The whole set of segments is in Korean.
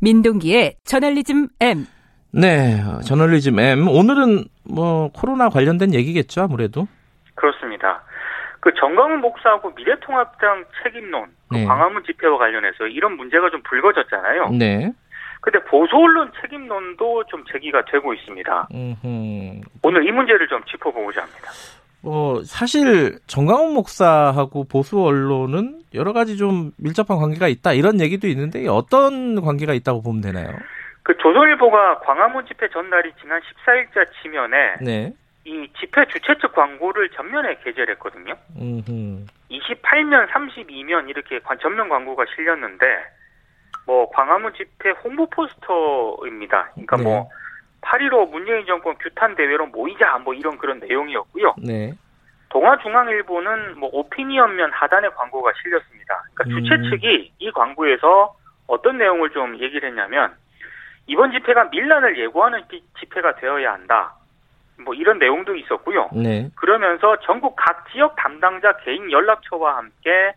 민동기의 저널리즘 M. 네, 저널리즘 M. 오늘은 뭐 코로나 관련된 얘기겠죠, 아무래도. 그렇습니다. 그 정광훈 목사하고 미래통합당 책임론, 그 네. 광화문 집회와 관련해서 이런 문제가 좀 불거졌잖아요. 네. 근데 보수 언론 책임론도 좀 제기가 되고 있습니다. 음흠. 오늘 이 문제를 좀 짚어보고자 합니다. 뭐 사실 정강훈 목사하고 보수 언론은 여러 가지 좀 밀접한 관계가 있다 이런 얘기도 있는데 어떤 관계가 있다고 보면 되나요? 그 조선일보가 광화문 집회 전날이 지난 14일자 지면에 네. 이 집회 주최 측 광고를 전면에 게재를 했거든요. 음흠. 28면, 32면 이렇게 관- 전면 광고가 실렸는데 뭐 광화문 집회 홍보 포스터입니다. 그러니까 네. 뭐8.15 문재인 정권 규탄 대회로 모이자 뭐 이런 그런 내용이었고요. 네. 동아중앙일보는 뭐 오피니언면 하단에 광고가 실렸습니다. 그러니까 주최 음. 측이 이 광고에서 어떤 내용을 좀 얘기를 했냐면 이번 집회가 밀란을 예고하는 기- 집회가 되어야 한다. 뭐 이런 내용도 있었고요. 네. 그러면서 전국 각 지역 담당자 개인 연락처와 함께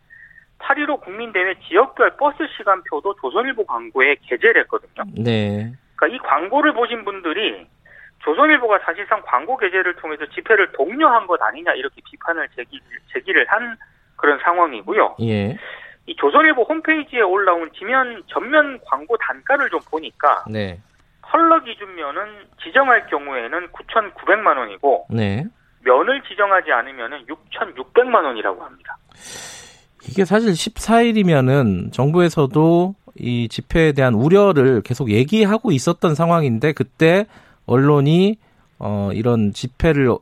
8.15 국민대회 지역별 버스 시간표도 조선일보 광고에 게재를 했거든요. 네. 그러니까 이 광고를 보신 분들이 조선일보가 사실상 광고 게재를 통해서 집회를 독려한 것 아니냐 이렇게 비판을 제기, 제기를 한 그런 상황이고요. 예. 이 조선일보 홈페이지에 올라온 지면 전면 광고 단가를 좀 보니까 네. 컬러 기준면은 지정할 경우에는 9,900만 원이고 네. 면을 지정하지 않으면은 6,600만 원이라고 합니다. 이게 사실 14일이면은 정부에서도 이 집회에 대한 우려를 계속 얘기하고 있었던 상황인데 그때 언론이 어 이런 집회를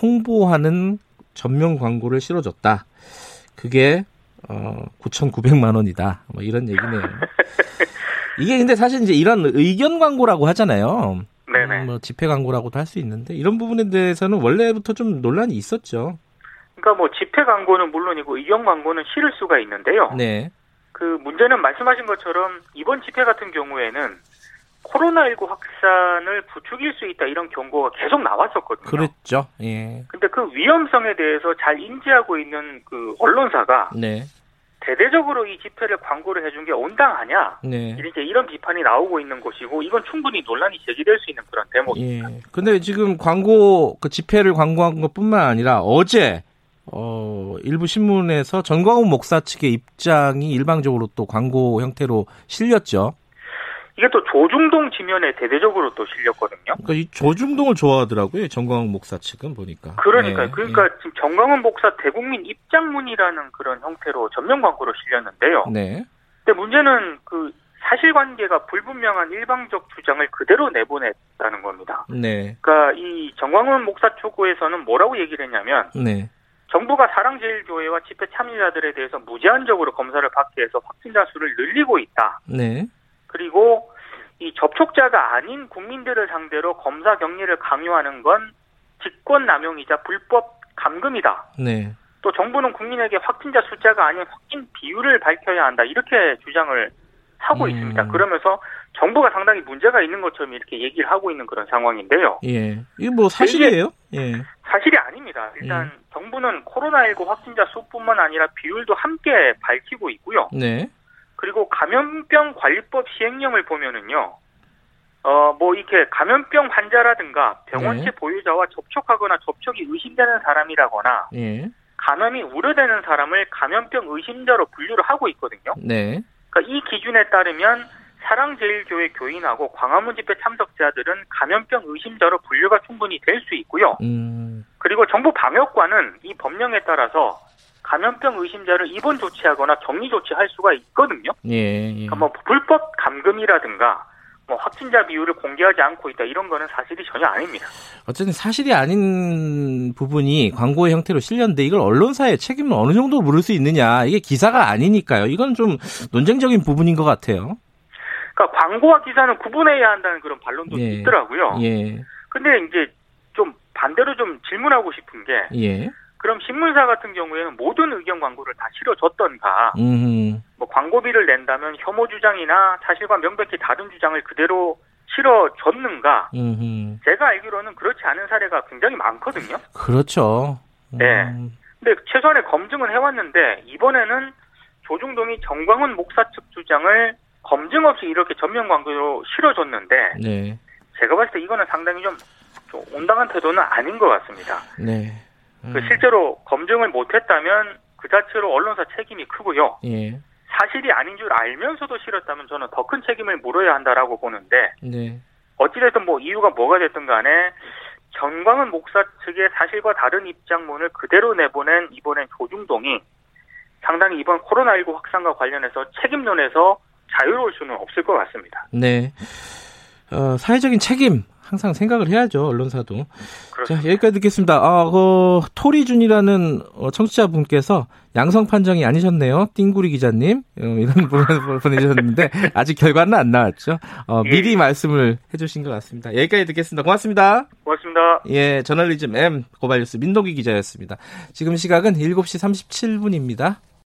홍보하는 전면 광고를 실어줬다. 그게 어 9,900만 원이다. 뭐 이런 얘기네요. 이게 근데 사실 이제 이런 의견 광고라고 하잖아요. 네네. 음, 뭐 집회 광고라고도 할 수 있는데 이런 부분에 대해서는 원래부터 좀 논란이 있었죠. 그러니까 뭐 집회 광고는 물론이고 의견 광고는 실을 수가 있는데요. 네. 그 문제는 말씀하신 것처럼 이번 집회 같은 경우에는 코로나19 확산을 부추길 수 있다 이런 경고가 계속 나왔었거든요. 그랬죠. 예. 근데 그 위험성에 대해서 잘 인지하고 있는 그 언론사가 네. 대대적으로 이 집회를 광고를 해준 게 온당하냐 네. 이제 이런 비판이 나오고 있는 것이고 이건 충분히 논란이 제기될 수 있는 그런 대목입니다. 예. 근데 지금 광고 그 집회를 광고한 것뿐만 아니라 어제 어 일부 신문에서 전광훈 목사 측의 입장이 일방적으로 또 광고 형태로 실렸죠. 이게 또 조중동 지면에 대대적으로 또 실렸거든요. 그러니까 이 조중동을 좋아하더라고요. 전광훈 목사 측은 보니까. 그러니까요. 예, 그러니까 지금 정광훈 목사 대국민 입장문이라는 그런 형태로 전면 광고로 실렸는데요. 예. 네. 근데 문제는 그 사실관계가 불분명한 일방적 주장을 그대로 내보냈다는 겁니다. 네. 그러니까 이 정광훈 목사 추구에서는 뭐라고 얘기를 했냐면 네. 정부가 사랑제일교회와 집회 참여자들에 대해서 무제한적으로 검사를 받게 해서 확진자 수를 늘리고 있다. 네. 그리고 이 접촉자가 아닌 국민들을 상대로 검사 격리를 강요하는 건 직권 남용이자 불법 감금이다. 네. 또 정부는 국민에게 확진자 숫자가 아닌 확진 비율을 밝혀야 한다. 이렇게 주장을 하고 음. 있습니다. 그러면서 정부가 상당히 문제가 있는 것처럼 이렇게 얘기를 하고 있는 그런 상황인데요. 예. 이게 뭐 사실이에요? 예. 사실이 아닙니다. 일단 정부는 코로나19 확진자 수뿐만 아니라 비율도 함께 밝히고 있고요. 네. 그리고 감염병 관리법 시행령을 보면은요. 어, 뭐, 이렇게 감염병 환자라든가 병원체 네. 보유자와 접촉하거나 접촉이 의심되는 사람이라거나 예. 감염이 우려되는 사람을 감염병 의심자로 분류를 하고 있거든요. 네. 그러니까 이 기준에 따르면 사랑제일교회 교인하고 광화문 집회 참석자들은 감염병 의심자로 분류가 충분히 될 수 있고요. 음. 그리고 정부 방역관은 이 법령에 따라서 감염병 의심자를 입원 조치하거나 격리 조치할 수가 있거든요. 예. 예. 그러니까 뭐 불법 감금이라든가 뭐 확진자 비율을 공개하지 않고 있다 이런 거는 사실이 전혀 아닙니다. 어쨌든 사실이 아닌 부분이 광고의 형태로 실렸는데 이걸 언론사의 책임을 어느 정도 물을 수 있느냐 이게 기사가 아니니까요. 이건 좀 논쟁적인 부분인 것 같아요. 그러니까 광고와 기사는 구분해야 한다는 그런 반론도 예. 있더라고요. 예, 근데 이제 좀 반대로 좀 질문하고 싶은 게 예, 그럼 신문사 같은 경우에는 모든 의견 광고를 다 실어줬던가 음, 뭐 광고비를 낸다면 혐오 주장이나 사실과 명백히 다른 주장을 그대로 실어줬는가 음, 제가 알기로는 그렇지 않은 사례가 굉장히 많거든요. 그렇죠. 네. 음, 근데 최소한의 검증은 해왔는데 이번에는 조중동이 정광훈 목사 측 주장을 검증 없이 이렇게 전면 광고로 실어줬는데 네. 제가 봤을 때 이거는 상당히 좀, 좀 온당한 태도는 아닌 것 같습니다. 네. 음, 그 실제로 검증을 못했다면 그 자체로 언론사 책임이 크고요. 예. 사실이 아닌 줄 알면서도 실었다면 저는 더 큰 책임을 물어야 한다라고 보는데 네. 어찌됐든 뭐 이유가 뭐가 됐든 간에 전광훈 목사 측의 사실과 다른 입장문을 그대로 내보낸 이번엔 조중동이 상당히 이번 코로나19 확산과 관련해서 책임론에서 자유로울 수는 없을 것 같습니다. 네. 어, 사회적인 책임 항상 생각을 해야죠 언론사도. 그렇습니다. 자 여기까지 듣겠습니다. 아, 그 토리준이라는 어, 청취자분께서 양성 판정이 아니셨네요. 띵구리 기자님 어, 이런 분 보내주셨는데 아직 결과는 안 나왔죠. 어, 예. 미리 말씀을 해주신 것 같습니다. 여기까지 듣겠습니다. 고맙습니다. 고맙습니다. 예, 저널리즘 M 고발뉴스 민동기 기자였습니다. 지금 시각은 7시 37분입니다.